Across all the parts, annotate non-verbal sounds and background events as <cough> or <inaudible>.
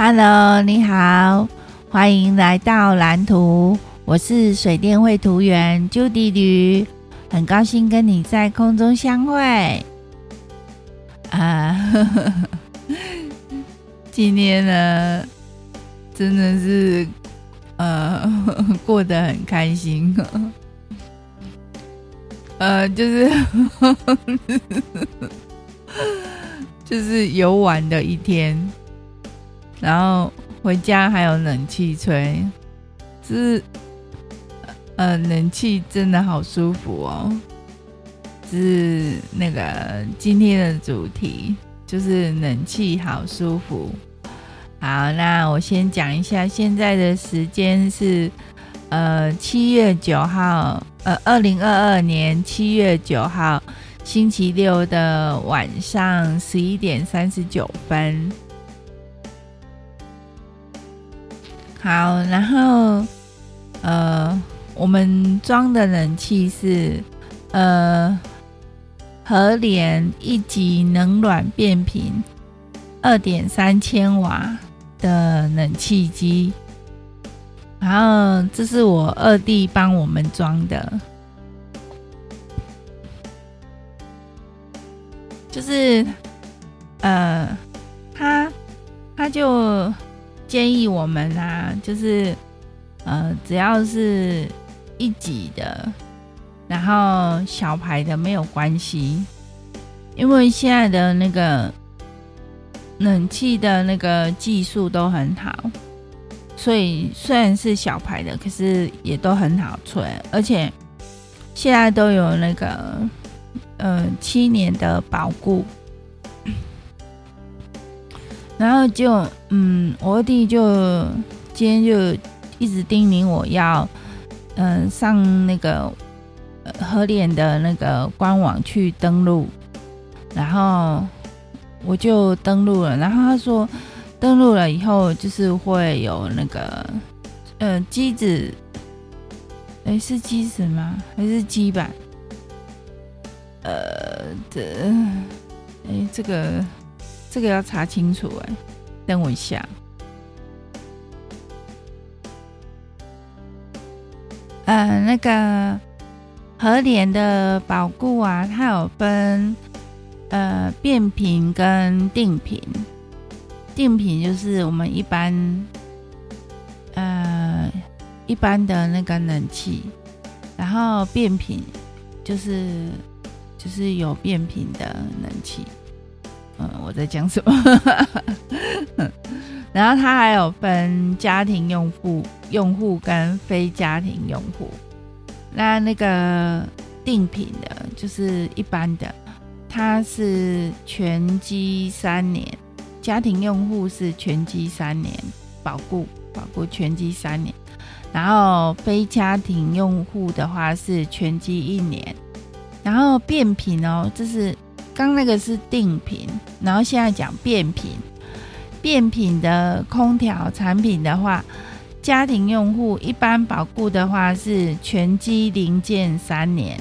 Hello，你好，欢迎来到蓝图。我是水电绘图员 Judy 吕，很高兴跟你在空中相会。啊，<laughs> 今天呢，真的是呃 <laughs> 过得很开心。<laughs> 呃，就是就是游玩的一天。然后回家还有冷气吹，是呃，冷气真的好舒服哦。是那个今天的主题，就是冷气好舒服。好，那我先讲一下，现在的时间是呃七月九号，呃二零二二年七月九号星期六的晚上十一点三十九分。好，然后，呃，我们装的冷气是，呃，和联一级冷暖变频，二点三千瓦的冷气机。然后，这是我二弟帮我们装的，就是，呃，他，他就。建议我们啊，就是呃，只要是一级的，然后小牌的没有关系，因为现在的那个冷气的那个技术都很好，所以虽然是小牌的，可是也都很好吹，而且现在都有那个呃七年的保固。然后就，嗯，我弟就今天就一直叮咛我要，嗯、上那个和联的那个官网去登录，然后我就登录了，然后他说登录了以后就是会有那个，呃，机子，哎，是机子吗？还是机板？呃，这，哎，这个。这个要查清楚哎，等我一下。呃，那个和联的保固啊，它有分呃变频跟定频。定频就是我们一般呃一般的那个冷气，然后变频就是就是有变频的冷气。嗯，我在讲什么？<laughs> 然后它还有分家庭用户、用户跟非家庭用户。那那个定频的，就是一般的，它是全机三年；家庭用户是全机三年，保固保固全机三年。然后非家庭用户的话是全机一年。然后变频哦，这是。刚那个是定频，然后现在讲变频。变频的空调产品的话，家庭用户一般保固的话是全机零件三年，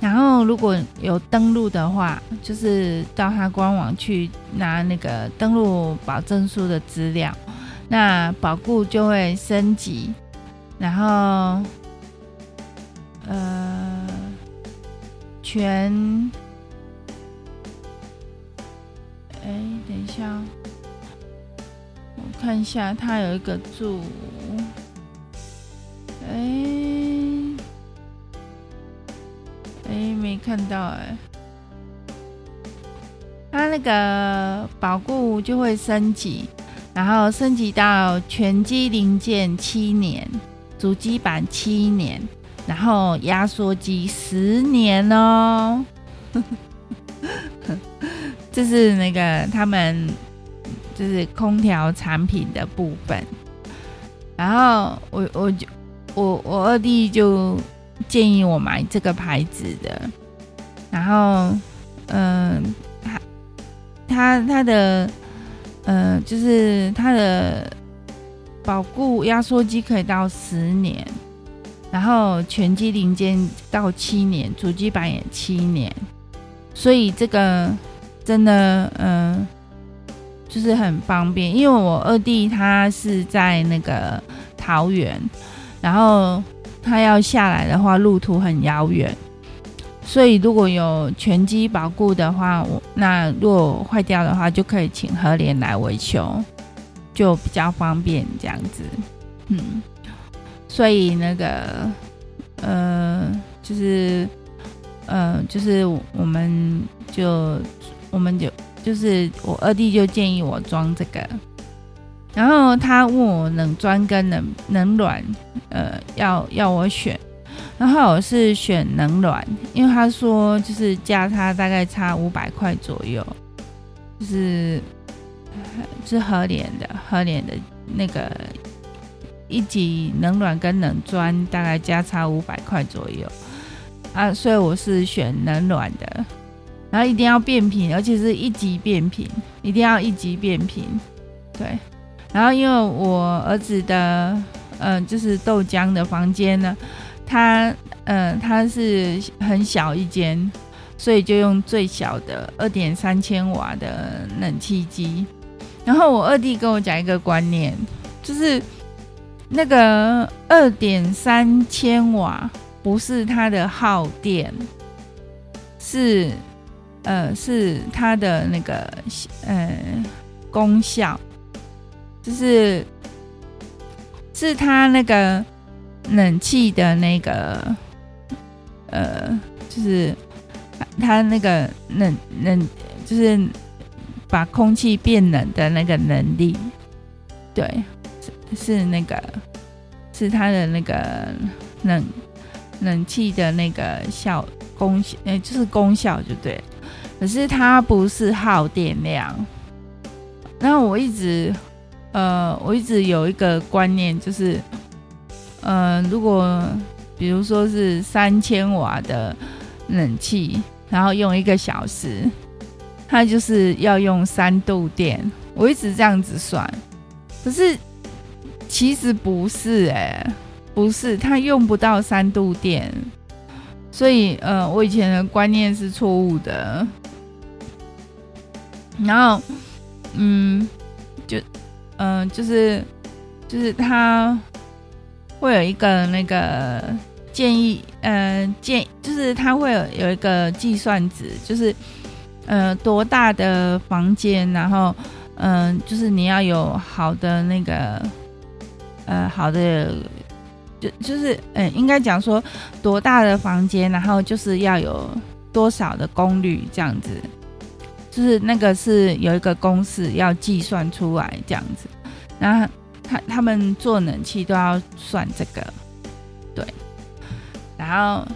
然后如果有登录的话，就是到他官网去拿那个登录保证书的资料，那保固就会升级，然后呃全。哎，等一下，我看一下，它有一个注。哎，哎，没看到哎。它那个保固就会升级，然后升级到全机零件七年，主机板七年，然后压缩机十年哦。就是那个他们就是空调产品的部分，然后我我就我我二弟就建议我买这个牌子的，然后嗯，他他他的呃就是他的保固压缩机可以到十年，然后全机零件到七年，主机板也七年，所以这个。真的，嗯、就是很方便，因为我二弟他是在那个桃园，然后他要下来的话，路途很遥远，所以如果有全机保固的话，我那如果坏掉的话，就可以请和联来维修，就比较方便这样子。嗯，所以那个呃，就是呃，就是我们就我们就。就是我二弟就建议我装这个，然后他问我冷专跟冷冷暖，呃，要要我选，然后我是选冷暖，因为他说就是价差大概差五百块左右，就是是和联的和联的那个一级冷暖跟冷专大概价差五百块左右啊，所以我是选冷暖的。然后一定要变频，而且是一级变频，一定要一级变频。对，然后因为我儿子的，嗯、呃，就是豆浆的房间呢，他，嗯、呃，他是很小一间，所以就用最小的二点三千瓦的冷气机。然后我二弟跟我讲一个观念，就是那个二点三千瓦不是它的耗电，是。呃，是它的那个呃功效，就是是它那个冷气的那个呃，就是它那个冷冷，就是把空气变冷的那个能力，对，是是那个是它的那个冷冷气的那个效功效，呃，就是功效就对。可是它不是耗电量，那我一直，呃，我一直有一个观念，就是，呃，如果比如说是三千瓦的冷气，然后用一个小时，它就是要用三度电。我一直这样子算，可是其实不是，欸，哎，不是，它用不到三度电，所以，呃，我以前的观念是错误的。然后，嗯，就，嗯、就是，就是他会有一个那个建议，嗯、呃，建就是他会有有一个计算值，就是，呃，多大的房间，然后，嗯、就是你要有好的那个，呃，好的，就就是，嗯、呃，应该讲说多大的房间，然后就是要有多少的功率这样子。就是那个是有一个公式要计算出来这样子，然后他他们做冷气都要算这个，对，然后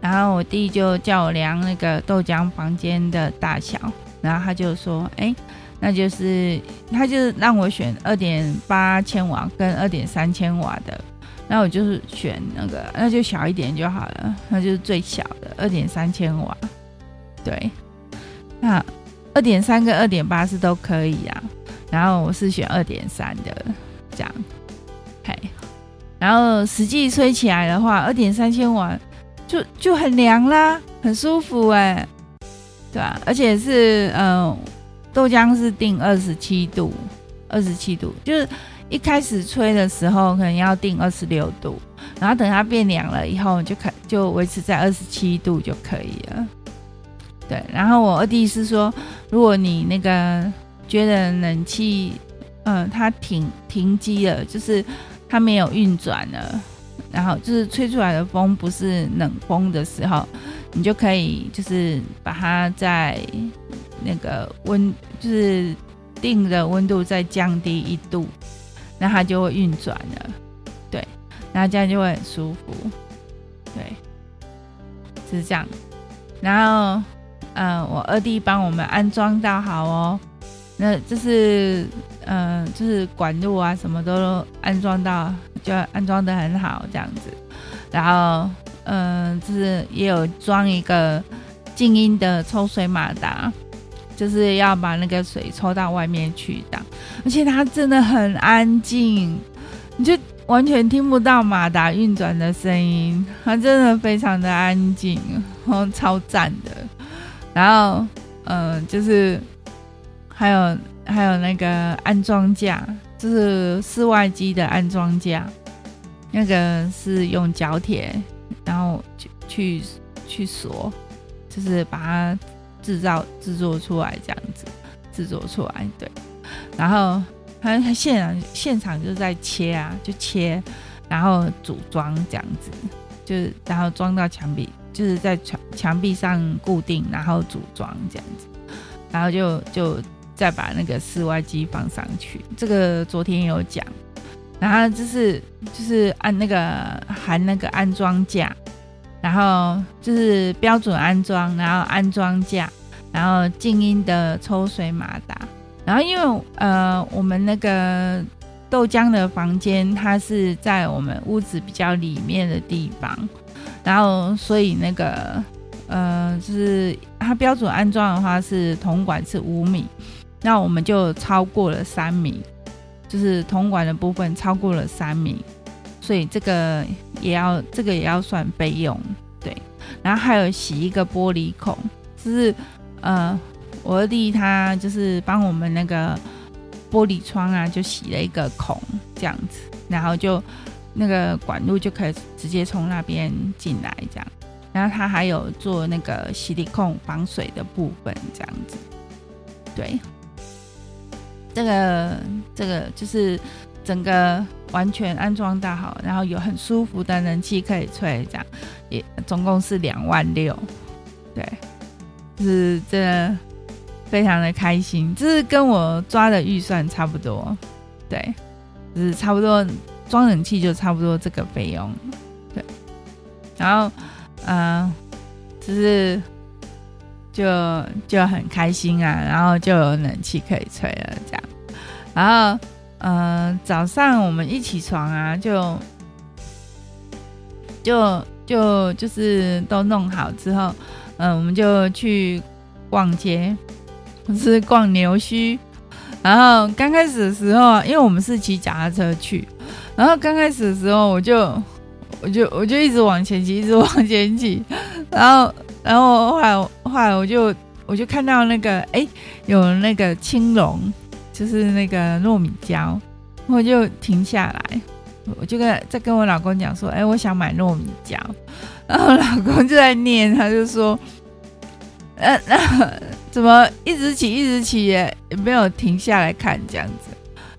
然后我弟就叫我量那个豆浆房间的大小，然后他就说，哎，那就是他就是让我选二点八千瓦跟二点三千瓦的，那我就是选那个，那就小一点就好了，那就是最小的二点三千瓦，对，那。二点三跟二点八是都可以啊，然后我是选二点三的，这样，嘿，然后实际吹起来的话，二点三千瓦就就很凉啦，很舒服哎、对、啊？而且是嗯、豆浆是定二十七度，二十七度，就是一开始吹的时候可能要定二十六度，然后等它变凉了以后就可就维持在二十七度就可以了。对，然后我二弟是说，如果你那个觉得冷气，嗯、呃，它停停机了，就是它没有运转了，然后就是吹出来的风不是冷风的时候，你就可以就是把它在那个温，就是定的温度再降低一度，那它就会运转了。对，然后这样就会很舒服。对，是这样，然后。嗯，我二弟帮我们安装到好哦，那就是嗯，就是管路啊，什么都安装到，就安装的很好这样子。然后嗯，就是也有装一个静音的抽水马达，就是要把那个水抽到外面去的。而且它真的很安静，你就完全听不到马达运转的声音，它真的非常的安静，然后超赞的。然后，嗯、就是还有还有那个安装架，就是室外机的安装架，那个是用角铁，然后去去去锁，就是把它制造制作出来这样子，制作出来对，然后他他现场现场就在切啊，就切，然后组装这样子，就是然后装到墙壁，就是在墙墙壁上固定，然后组装这样子，然后就就。再把那个室外机放上去，这个昨天有讲，然后就是就是按那个含那个安装架，然后就是标准安装，然后安装架，然后静音的抽水马达，然后因为呃我们那个豆浆的房间它是在我们屋子比较里面的地方，然后所以那个呃就是它标准安装的话是铜管是五米。那我们就超过了三米，就是铜管的部分超过了三米，所以这个也要这个也要算费用，对。然后还有洗一个玻璃孔，就是呃，我二弟他就是帮我们那个玻璃窗啊，就洗了一个孔这样子，然后就那个管路就可以直接从那边进来这样。然后他还有做那个吸力控防水的部分这样子，对。这个这个就是整个完全安装到好，然后有很舒服的冷气可以吹，这样也总共是两万六，对，就是真的非常的开心，就是跟我抓的预算差不多，对，就是差不多装冷气就差不多这个费用，对，然后嗯、呃，就是。就就很开心啊，然后就有冷气可以吹了，这样。然后，嗯、呃，早上我们一起床啊，就就就就是都弄好之后，嗯、我们就去逛街，不是逛牛墟。然后刚开始的时候，因为我们是骑脚踏车去，然后刚开始的时候，我就我就我就一直往前骑，一直往前骑，然后。然后后来，后来我就我就看到那个哎，有那个青龙，就是那个糯米胶，我就停下来，我就跟在跟我老公讲说，哎，我想买糯米胶，然后老公就在念，他就说，呃，那 <laughs> 怎么一直骑一直骑也没有停下来看这样子？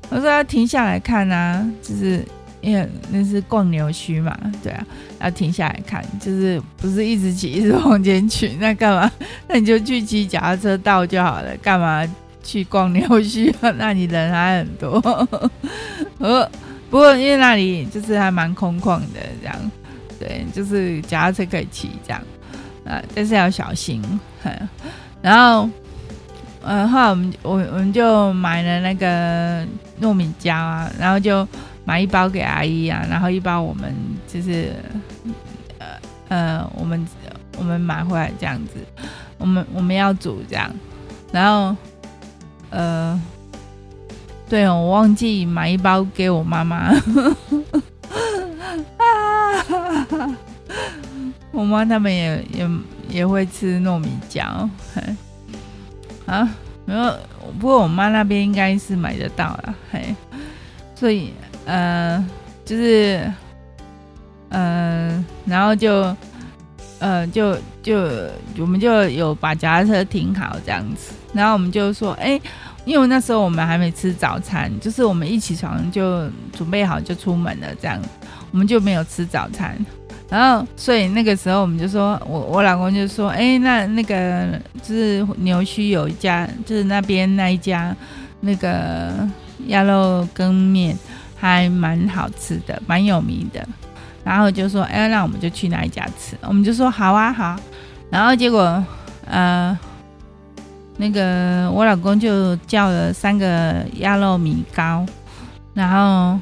我说要停下来看啊，就是。因为那是逛牛墟嘛，对啊，要停下来看，就是不是一直骑一直往前去，那干嘛？<laughs> 那你就去骑脚踏车道就好了，干嘛去逛牛墟？那里人还很多。<laughs> 呃，不过因为那里就是还蛮空旷的，这样，对，就是脚踏车可以骑这样，啊，但是要小心。然后，呃，后来我们我我们就买了那个糯米胶啊，然后就。买一包给阿姨啊，然后一包我们就是，呃呃，我们我们买回来这样子，我们我们要煮这样，然后呃，对哦，我忘记买一包给我妈妈，<laughs> 我妈他们也也也会吃糯米胶，啊，没有，不过我妈那边应该是买得到了，嘿，所以。呃，就是，呃，然后就，呃，就就我们就有把脚踏车停好这样子，然后我们就说，哎，因为那时候我们还没吃早餐，就是我们一起床就准备好就出门了这样，我们就没有吃早餐，然后所以那个时候我们就说，我我老公就说，哎，那那个就是牛墟有一家，就是那边那一家那个鸭肉羹面。还蛮好吃的，蛮有名的。然后就说：“哎，那我们就去那一家吃。”我们就说：“好啊，好。”然后结果，呃，那个我老公就叫了三个鸭肉米糕，然后，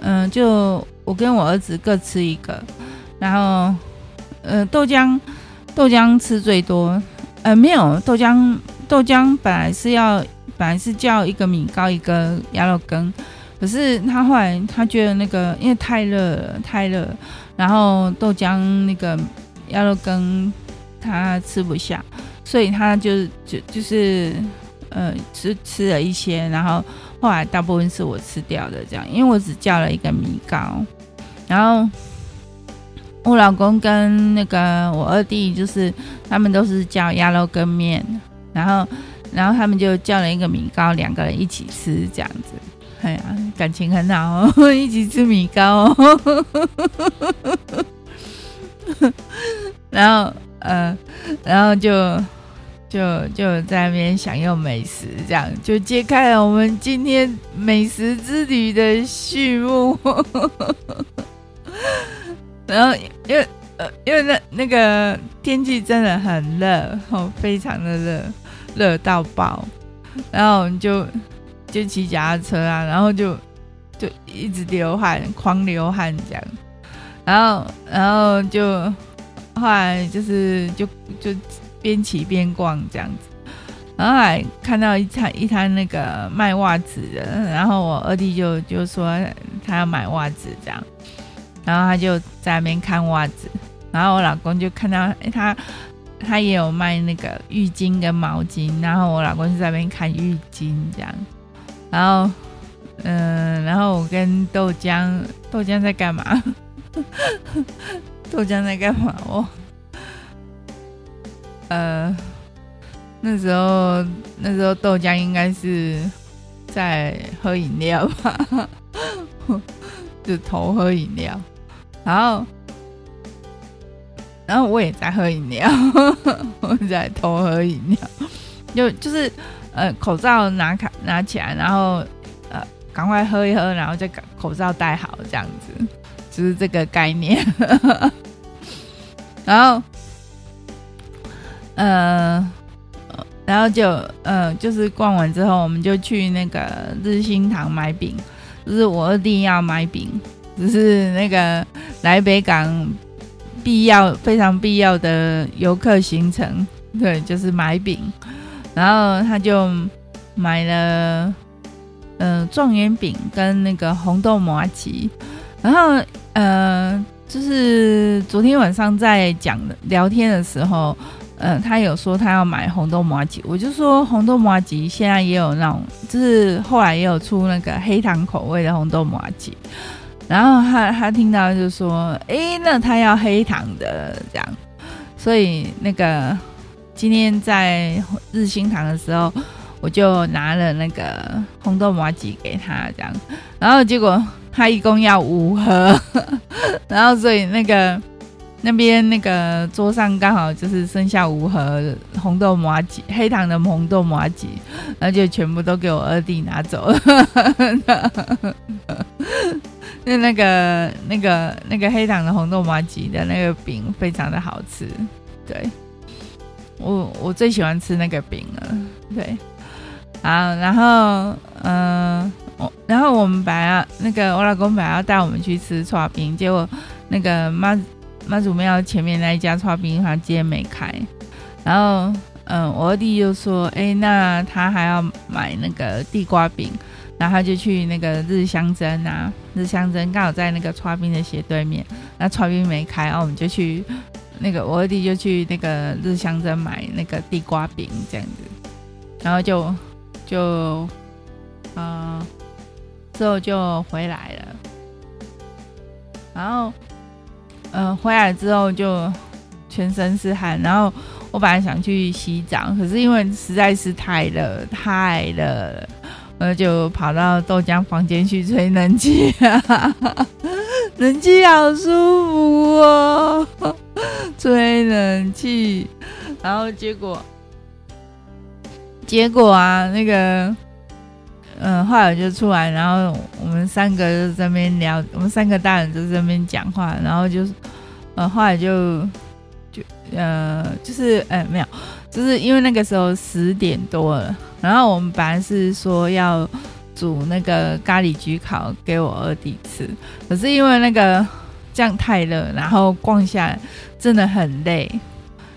嗯、就我跟我儿子各吃一个。然后，呃，豆浆，豆浆吃最多。呃，没有豆浆，豆浆本来是要，本来是叫一个米糕，一个鸭肉羹。可是他后来他觉得那个因为太热了，太热，然后豆浆那个鸭肉羹他吃不下，所以他就就就是呃吃吃了一些，然后后来大部分是我吃掉的，这样，因为我只叫了一个米糕，然后我老公跟那个我二弟就是他们都是叫鸭肉羹面，然后然后他们就叫了一个米糕，两个人一起吃这样子，哎呀，感情很好哦，<laughs> 一起吃米糕哦，<laughs> 然后呃，然后就。就就在那边享用美食，这样就揭开了我们今天美食之旅的序幕。然后因为呃因为那那个天气真的很热，哦，非常的热，热到爆。然后我们就就骑脚踏车啊，然后就就一直流汗，狂流汗这样。然后然后就后来就是就就。边骑边逛这样子，然后还看到一摊一摊那个卖袜子的，然后我二弟就就说他要买袜子这样，然后他就在那边看袜子，然后我老公就看到哎他他也有卖那个浴巾跟毛巾，然后我老公就在那边看浴巾这样，然后嗯，然后我跟豆浆豆浆在干嘛？<laughs> 豆浆在干嘛？我。呃，那时候那时候豆浆应该是在喝饮料吧，<laughs> 就偷喝饮料，然后然后我也在喝饮料，<laughs> 我在偷喝饮料，就就是呃口罩拿开拿起来，然后呃赶快喝一喝，然后再口罩戴好，这样子。就是这个概念，<laughs> 然后。呃，然后就呃，就是逛完之后，我们就去那个日新堂买饼，就是我二弟要买饼，就是那个来北港必要非常必要的游客行程，对，就是买饼。然后他就买了呃状元饼跟那个红豆麻糬，然后呃，就是昨天晚上在讲聊天的时候。嗯、他有说他要买红豆麻糬，我就说红豆麻糬现在也有那种，就是后来也有出那个黑糖口味的红豆麻糬，然后他他听到就说，哎，那他要黑糖的这样，所以那个今天在日新堂的时候，我就拿了那个红豆麻吉给他这样，然后结果他一共要五盒，<laughs> 然后所以那个。那边那个桌上刚好就是剩下五盒红豆麻吉，黑糖的红豆麻吉，然后就全部都给我二弟拿走了。那那个那个那个黑糖的红豆麻吉的那个饼非常的好吃，对，我我最喜欢吃那个饼了，对，好，然后嗯，我、然后我们本来那个我老公本来要带我们去吃剉冰，结果那个妈。妈祖庙前面那一家剉冰，他今天没开。然后，嗯，我二弟就说：“哎、那他还要买那个地瓜饼。”然后就去那个日香珍啊，日香珍刚好在那个川冰的斜对面。那川冰没开，然后我们就去那个我二弟就去那个日香珍买那个地瓜饼这样子。然后就就，嗯，之后就回来了。然后。嗯、呃，回来之后就全身是汗，然后我本来想去洗澡，可是因为实在是太热太热了，我就跑到豆浆房间去吹冷气啊，<laughs> 冷气好舒服哦，吹冷气，然后结果结果啊那个。嗯，后来就出来，然后我们三个就在那边聊，我们三个大人就在那边讲话，然后就是，呃，后来就就呃，就是呃，没有，就是因为那个时候十点多了，然后我们本来是说要煮那个咖喱焗烤给我二弟吃，可是因为那个这样太热，然后逛下来真的很累，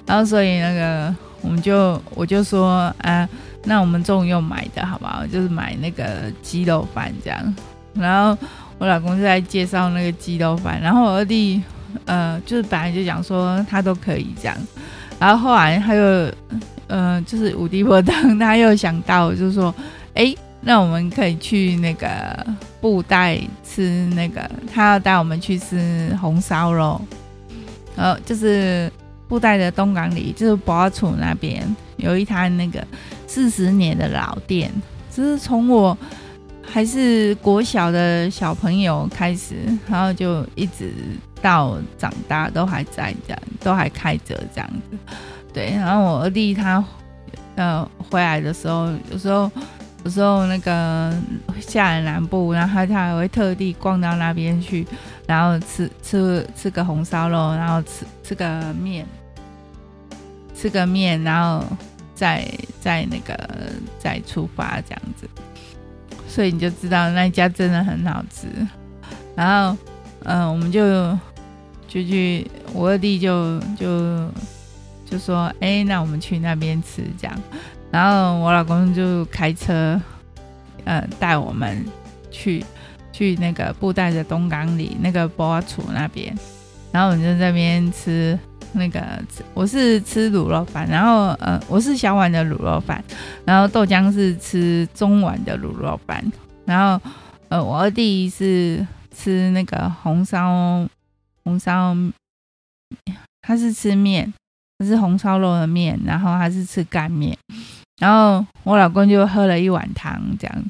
然后所以那个我们就我就说啊。那我们中午又买的好不好？就是买那个鸡肉饭这样，然后我老公就在介绍那个鸡肉饭，然后我二弟呃，就是本来就讲说他都可以这样，然后后来他又呃，就是五帝婆当他又想到，就是说，哎，那我们可以去那个布袋吃那个，他要带我们去吃红烧肉，呃，就是布袋的东港里，就是博阿楚那边有一摊那个四十年的老店，就是从我还是国小的小朋友开始，然后就一直到长大都还在这样，都还开着这样子。对，然后我二弟他呃回来的时候，有时候有时候那个下来南部，然后他还会特地逛到那边去，然后吃吃吃个红烧肉，然后吃吃个面，吃个面，然后再再那个再出发这样子，所以你就知道那家真的很好吃。然后嗯、呃，我们就就去，我二弟就就。就说：“哎、那我们去那边吃这样。”然后我老公就开车，呃，带我们去去那个布袋的东港里那个博阿楚那边。然后我们就在那边吃那个，我是吃卤肉饭，然后呃，我是小碗的卤肉饭，然后豆浆是吃中碗的卤肉饭，然后呃，我二弟是吃那个红烧红烧，他是吃面。他是红烧肉的面，然后他是吃干面，然后我老公就喝了一碗汤，这样，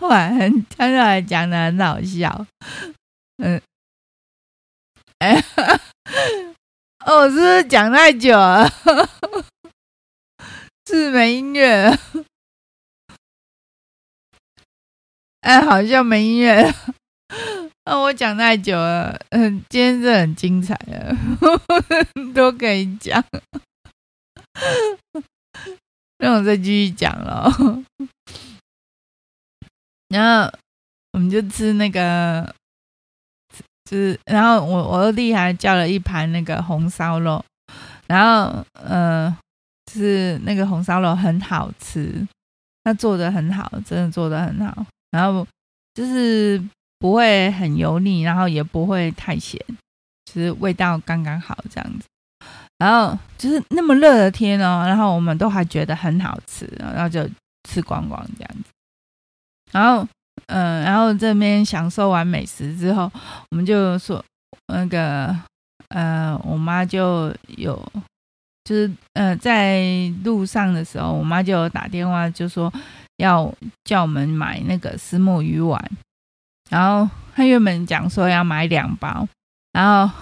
后来很他就来讲的很好笑，嗯，哎，<laughs> 哦，是不是讲太久了？<laughs> 是没音乐？哎，好像没音乐。那、哦、我讲太久了，嗯，今天是很精彩的，<laughs> 都可以讲。那我再继续讲了。然后我们就吃那个，就是，然后我我二弟还叫了一盘那个红烧肉，然后呃，就是那个红烧肉很好吃，他做的很好，真的做的很好，然后就是。不会很油腻，然后也不会太咸，就是味道刚刚好这样子。然后就是那么热的天哦，然后我们都还觉得很好吃，然后就吃光光这样子。然后，嗯、然后这边享受完美食之后，我们就说那个，呃，我妈就有，就是呃，在路上的时候，我妈就有打电话就说要叫我们买那个虱目鱼丸。然后他原本讲说要买两包，然后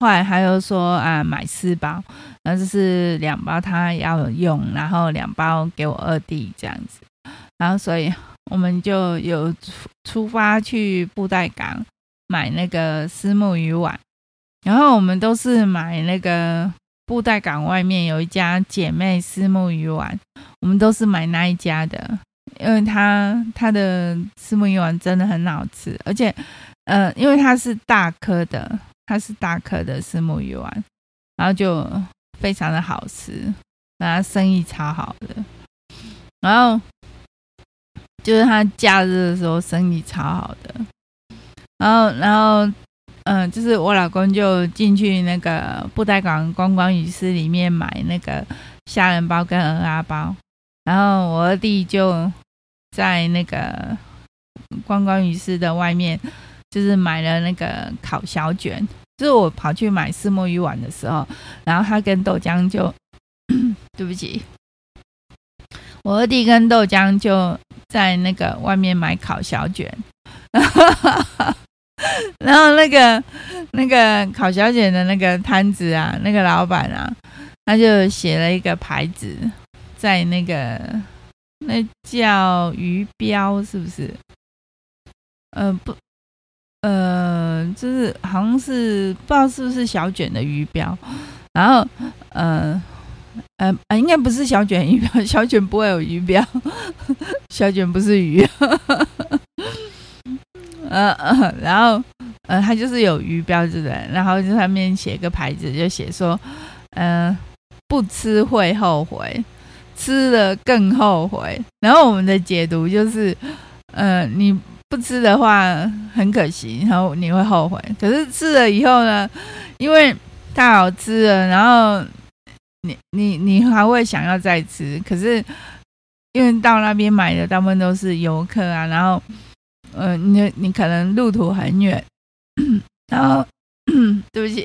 后来他又说啊买四包，那就是两包他要用，然后两包给我二弟这样子，然后所以我们就有出出发去布袋港买那个虱目鱼丸，然后我们都是买那个布袋港外面有一家姐妹虱目鱼丸，我们都是买那一家的。因为它它的虱目鱼丸真的很好吃，而且，呃，因为它是大颗的，它是大颗的虱目鱼丸，然后就非常的好吃，然后生意超好的，然后就是它假日的时候生意超好的，然后然后嗯、就是我老公就进去那个布袋港观光鱼市里面买那个虾仁包跟蚵仔包，然后我二弟就。在那个观光鱼市的外面，就是买了那个烤小卷。就是我跑去买四目鱼丸的时候，然后他跟豆浆就，<clears throat> 对不起，我二弟跟豆浆就在那个外面买烤小卷，<laughs> 然后那个那个烤小卷的那个摊子啊，那个老板啊，他就写了一个牌子在那个。那叫鱼标是不是？呃不，呃就是好像是不知道是不是小卷的鱼标，<gasps> 然后呃呃呃应该不是小卷鱼标，<laughs> 小卷不会有鱼标，<laughs> 小卷不是鱼，<laughs> 呃呃然后呃它就是有鱼标对不对？然后就上面写个牌子，就写说嗯、不吃会后悔。吃了更后悔，然后我们的解读就是，呃，你不吃的话很可惜，然后你会后悔。可是吃了以后呢，因为太好吃了，然后你你你还会想要再吃，可是因为到那边买的大部分都是游客啊，然后，呃，你你可能路途很远，然后 <coughs> 对不起，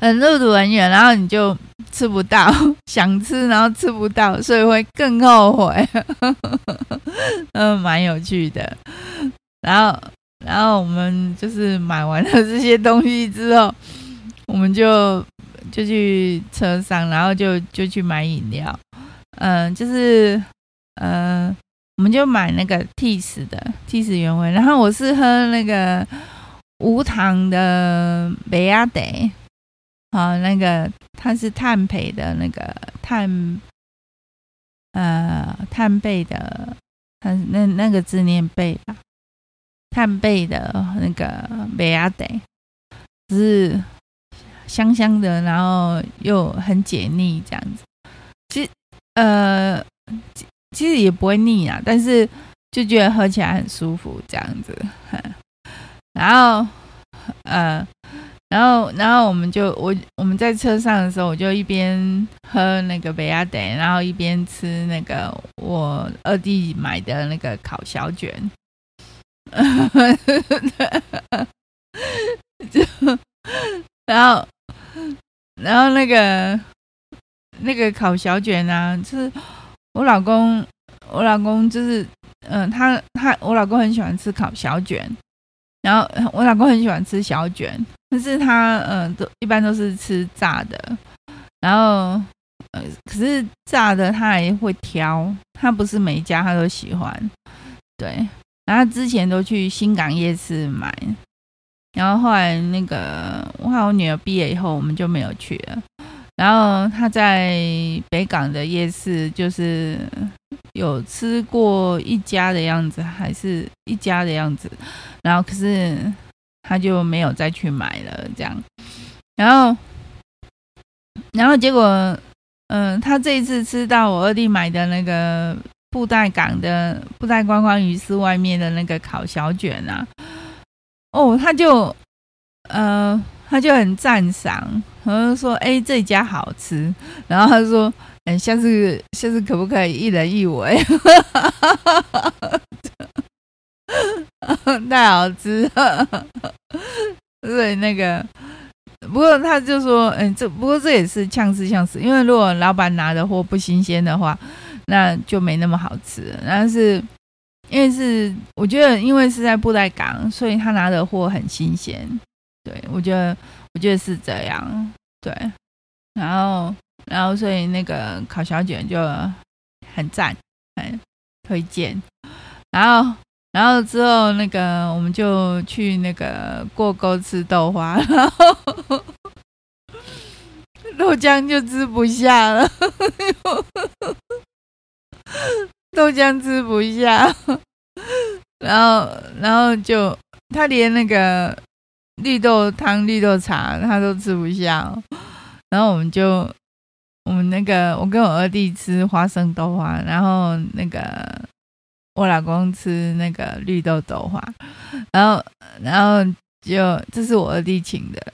嗯，路途很远，然后你就吃不到，<laughs> 想吃然后吃不到，所以会更后悔，<laughs> 嗯，蛮有趣的，然后然后我们就是买完了这些东西之后，我们就。就去车上，然后就就去买饮料，嗯、就是，嗯、我们就买那个 Tea's 的 Tea's 原味，然后我是喝那个无糖的麦芽茶，好，那个它是碳焙的那个碳，呃，炭焙的，它那那个字念焙吧，炭焙的那个麦芽茶，是。香香的，然后又很解腻，这样子。其实，呃，其实也不会腻啊，但是就觉得喝起来很舒服，这样子。然后，呃，然后，然后我们就我我们在车上的时候，我就一边喝那个麦芽茶，然后一边吃那个我二弟买的那个烤小卷。<laughs> 就然后。然后那个那个烤小卷啊，就是我老公，我老公就是，嗯、他他我老公很喜欢吃烤小卷，然后我老公很喜欢吃小卷，但是他嗯、都一般都是吃炸的，然后呃，可是炸的他还会挑，他不是每一家他都喜欢，对，然后之前都去新港夜市买。然后后来那个，我看我女儿毕业以后，我们就没有去了。然后她在北港的夜市，就是有吃过一家的样子，还是一家的样子。然后可是他就没有再去买了，这样。然后，然后结果，嗯，他这一次吃到我二弟买的那个布袋港的布袋观光鱼市外面的那个烤小卷啊。哦，他就，呃，他就很赞赏，然后说：“哎，这家好吃。”然后他说：“嗯，下次下次可不可以一人一尾？太好吃了。”对，那个，不过他就说：“嗯，这不过这也是呛吃呛死，因为如果老板拿的货不新鲜的话，那就没那么好吃。但是。”因为是，我觉得因为是在布袋港，所以他拿的货很新鲜。对，我觉得，我觉得是这样。对，然后，然后，所以那个烤小卷就很赞，很推荐。然后，然后之后那个我们就去那个过沟吃豆花，然 <laughs> 后豆浆就吃不下了。<laughs> 豆浆吃不下，然后，然后就他连那个绿豆汤、绿豆茶他都吃不下，然后我们就我们那个我跟我二弟吃花生豆花，然后那个我老公吃那个绿豆豆花，然后，然后就这是我二弟请的，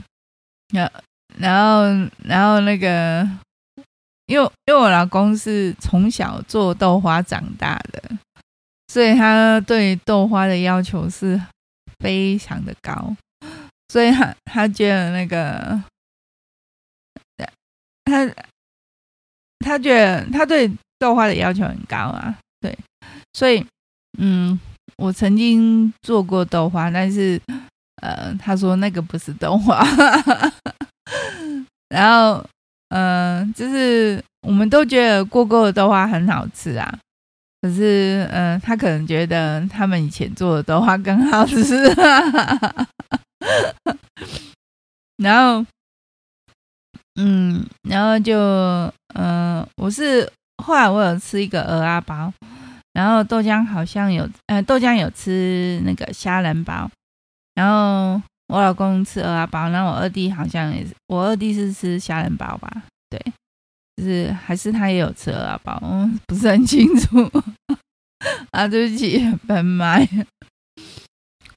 然，然后，然后那个。因为因为我老公是从小做豆花长大的，所以他对豆花的要求是非常的高，所以他他觉得那个他他觉得他对豆花的要求很高啊，对，所以嗯，我曾经做过豆花，但是呃，他说那个不是豆花，<laughs> 然后。嗯、呃，就是我们都觉得过沟的豆花很好吃啊，可是，嗯、他可能觉得他们以前做的豆花更好吃。<laughs> 然后，嗯，然后就，嗯、我是后来我有吃一个蚵仔包，然后豆浆好像有，呃，豆浆有吃那个虾仁包，然后。我老公吃蚵仔包，然后我二弟好像也是，我二弟是吃虾仁包吧？对，就是还是他也有吃蚵仔包，嗯，不是很清楚 <laughs> 啊，对不起，本麦，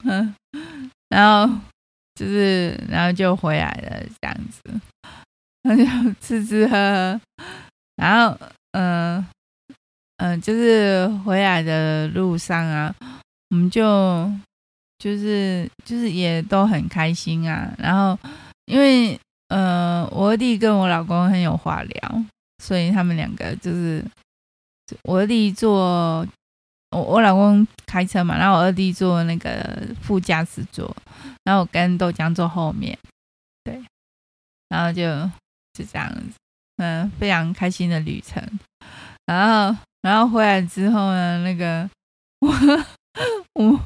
嗯，<laughs> 然后就是然后就回来了这样子，那就吃吃喝喝，然后嗯嗯、就是回来的路上啊，我们就就是就是也都很开心啊。然后因为呃，我二弟跟我老公很有话聊，所以他们两个就是我二弟坐。我我老公开车嘛，然后我二弟坐那个副驾驶座，然后我跟豆浆坐后面，对，然后就就这样子，嗯，非常开心的旅程。然后然后回来之后呢，那个我我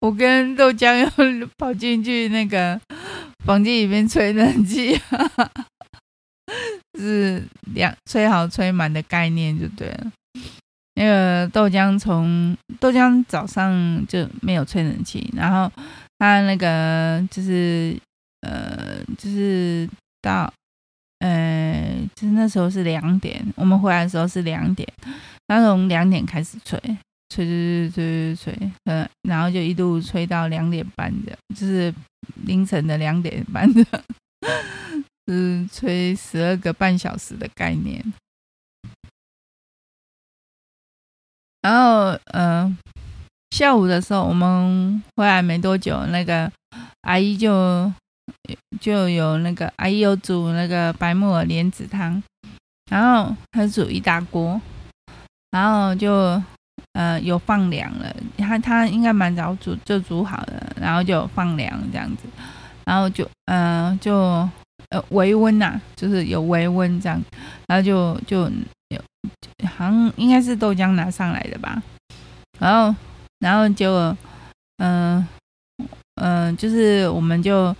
我跟豆浆又跑进去那个房间里面吹冷气，就是两吹好吹满的概念就对了。那个豆浆从豆浆早上就没有吹冷气，然后他那个就是呃就是到呃就是那时候是两点，我们回来的时候是两点，他从两点开始吹，吹吹吹吹吹，嗯，然后就一路吹到两点半的，<laughs> 就是凌晨的两点半的，<laughs> 就是吹十二个半小时的概念。然后，嗯、呃，下午的时候我们回来没多久，那个阿姨就就有那个阿姨有煮那个白木耳莲子汤，然后她煮一大锅，然后就呃有放凉了，她她应该蛮早煮就煮好了，然后就放凉这样子，然后就、呃、就呃微温呐、啊，就是有微温这样，然后就就有。好像应该是豆浆拿上来的吧，然后，然后就，嗯、呃，嗯、呃，就是我们就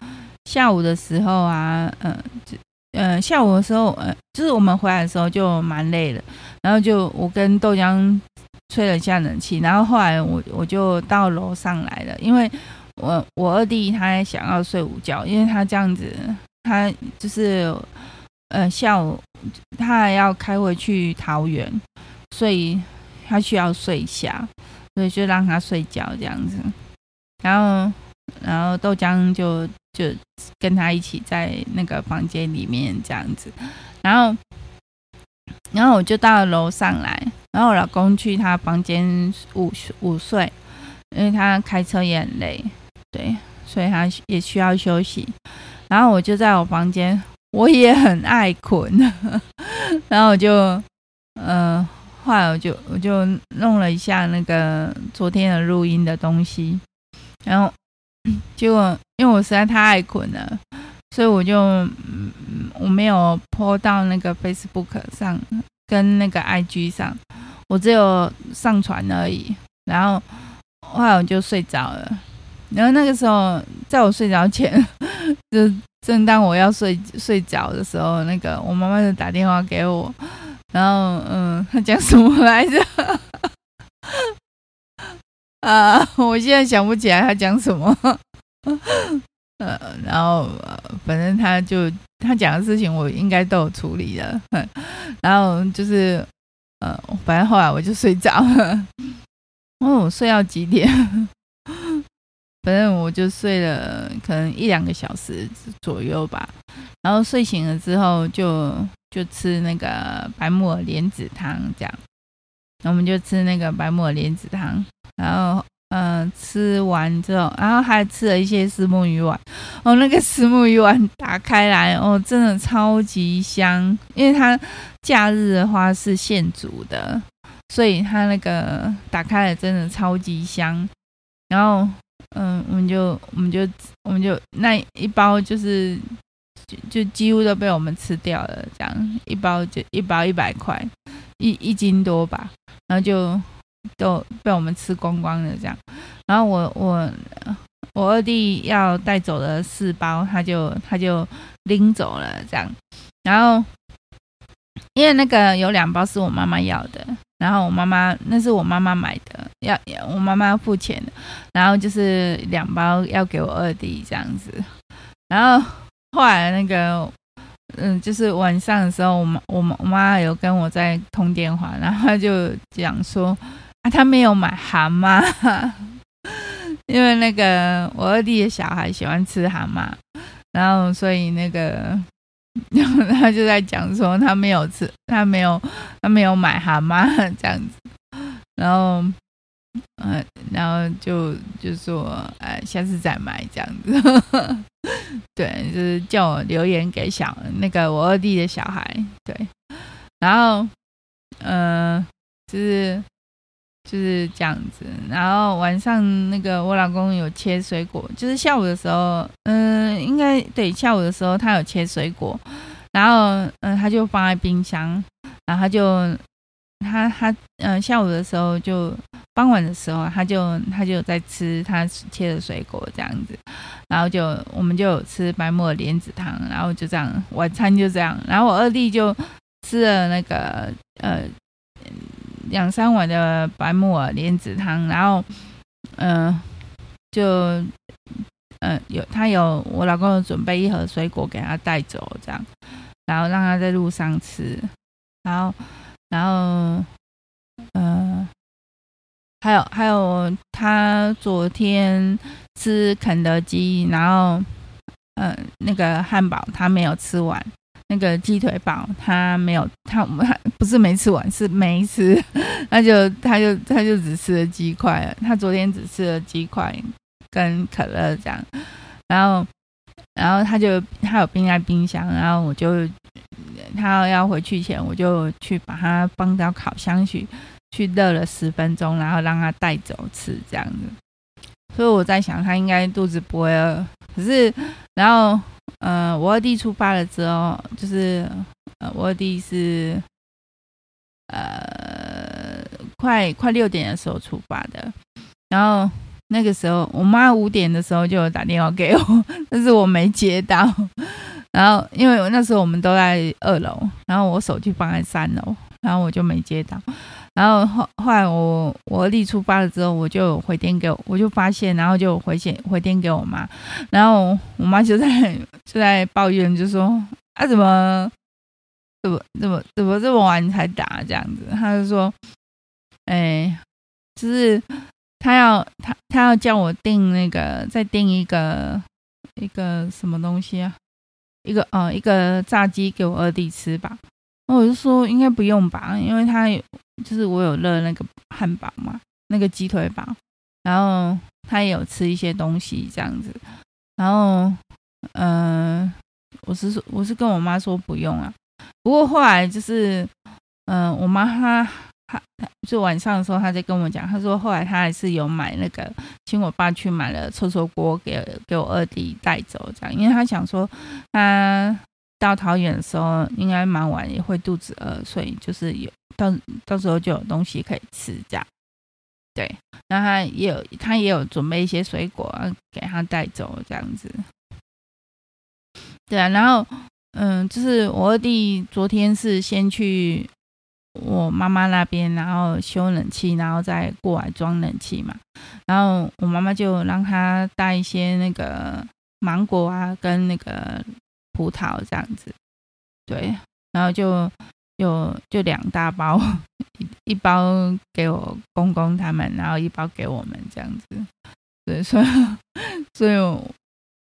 下午的时候啊，呃，就，呃，下午的时候，呃，就是我们回来的时候就蛮累的，然后就我跟豆浆吹了一下冷气，然后后来我我就到楼上来了，因为我我二弟他想要睡午觉，因为他这样子，他就是。呃，下午他还要开回去桃园，所以他需要睡一下，所以就让他睡觉这样子。然后，然后豆浆就就跟他一起在那个房间里面这样子。然后，然后我就到楼上来，然后我老公去他房间午午睡，因为他开车也很累，对，所以他也需要休息。然后我就在我房间。我也很爱困，<laughs> 然后我就，嗯、呃，后来我就我就弄了一下那个昨天的录音的东西，然后结果因为我实在太爱困了，所以我就我没有 po 到那个 Facebook 上跟那个 IG 上，我只有上传而已。然后后来我就睡着了，然后那个时候在我睡着前 <laughs> 就。正当我要睡睡着的时候，那个我妈妈就打电话给我，然后嗯，她讲什么来着？<laughs> 啊，我现在想不起来她讲什么。<laughs> 呃，然后呃反正他就他讲的事情，我应该都有处理了。<laughs> 然后就是呃，反正后来我就睡着了。<laughs> 哦，我睡到几点？反正我就睡了可能一两个小时左右吧，然后睡醒了之后就就吃那个白木耳莲子汤，这样，那我们就吃那个白木耳莲子汤，然后、呃、吃完之后，然后还吃了一些虱目鱼丸，哦，那个虱目鱼丸打开来哦，真的超级香，因为它假日的话是现煮的，所以它那个打开来真的超级香，然后。嗯，我们就我们就我们就那一包就是就几乎都被我们吃掉了，这样一包就一包一百块，一一斤多吧，然后就都被我们吃光光的，这样。然后我我我二弟要带走的四包，他就他就拎走了，这样。然后因为那个有两包是我妈妈要的。然后我妈妈那是我妈妈买的，要我妈妈付钱。然后就是两包要给我二弟这样子。然后后来那个，嗯，就是晚上的时候，我妈我妈我妈有跟我在通电话，然后她就讲说他，没有买蛤蟆，<laughs> 因为那个我二弟的小孩喜欢吃蛤蟆，然后所以那个然 <laughs> 后他就在讲说他没有吃，他没有他没有买蛤蟆 <laughs> 这样子，然后嗯、然后就就说呃，下次再买这样子，对，就是叫我留言给小那个我二弟的小孩，对，然后嗯、就是。就是这样子，然后晚上那个我老公有切水果，就是下午的时候，嗯，应该对，下午的时候他有切水果，然后嗯，他就放在冰箱，然后他就他他嗯，下午的时候就傍晚的时候，他就他就在吃他切的水果这样子，然后就我们就有吃白木耳莲子汤，然后就这样晚餐就这样，然后我二弟就吃了那个呃。两三碗的白木耳莲子汤，然后，嗯、就，嗯、有他有我老公有准备一盒水果给他带走，这样，然后让他在路上吃，然后，然后，嗯、还有还有他昨天吃肯德基，然后，嗯、那个汉堡他没有吃完。那个鸡腿堡他没有，他他不是没吃完，是没吃，<laughs> 他就他就他就只吃了鸡块，他昨天只吃了鸡块跟可乐这样，然后然后他就他有冰在冰箱，然后我就他要回去前，我就去把他放到烤箱去去热了十分钟，然后让他带走吃这样子，所以我在想他应该肚子不会饿，可是然后。呃，我二弟出发了之后，就是呃，我二弟是呃，快快六点的时候出发的。然后那个时候，我妈五点的时候就有打电话给我，<laughs> 但是我没接到。然后因为那时候我们都在二楼，然后我手机放在三楼，然后我就没接到。然后后后来我我二弟出发了之后，我就回电给我，我就发现，然后就回线回电给我妈，然后我妈就在就在抱怨，就说啊怎么怎么怎么怎么这么晚才打这样子？她就说，哎，就是他要他他要叫我订那个再订一个一个什么东西啊？一个呃一个炸鸡给我二弟吃吧。我就说应该不用吧，因为他有，就是我有热那个汉堡嘛，那个鸡腿堡，然后他也有吃一些东西这样子，然后，嗯、呃，我是说我是跟我妈说不用啊，不过后来就是，嗯、我妈她她就晚上的时候她在跟我讲，她说后来她还是有买那个，请我爸去买了臭臭锅给给我二弟带走这样，因为她想说他。到桃园的时候，应该蛮晚，也会肚子饿，所以就是有到到时候就有东西可以吃，这样。对，然后他也有他也有准备一些水果啊给他带走，这样子。对啊，然后嗯，就是我二弟昨天是先去我妈妈那边，然后修冷气，然后再过来装冷气嘛。然后我妈妈就让他带一些那个芒果啊，跟那个。葡萄这样子，对，然后就就就两大包，一包给我公公他们，然后一包给我们这样子，对，所以所以我，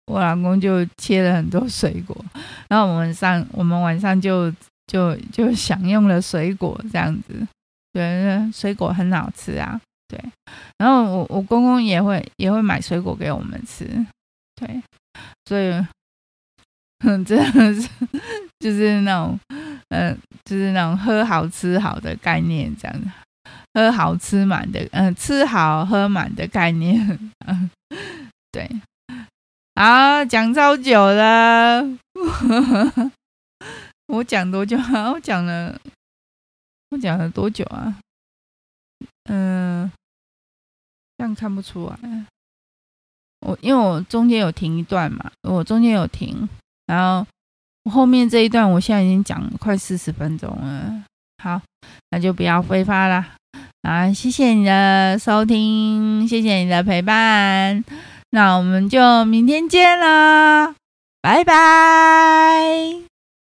我老公就切了很多水果，然后我们上我们晚上就就就享用了水果这样子，对，水果很好吃啊，对，然后我我公公也会也会买水果给我们吃，对，所以。<laughs> 嗯，真的是就是那种，嗯、就是那种喝好吃好的概念，这样，喝好吃满的，嗯、吃好喝满的概念，嗯，对，好，讲超久了，<laughs> 我讲多久 <laughs> 啊？我讲了，我讲了多久啊？嗯、这样看不出来，我因为我中间有停一段嘛，我中间有停。然后我后面这一段，我现在已经讲快四十分钟了。好，那就不要废话了。啊，谢谢你的收听，谢谢你的陪伴。那我们就明天见了，拜拜。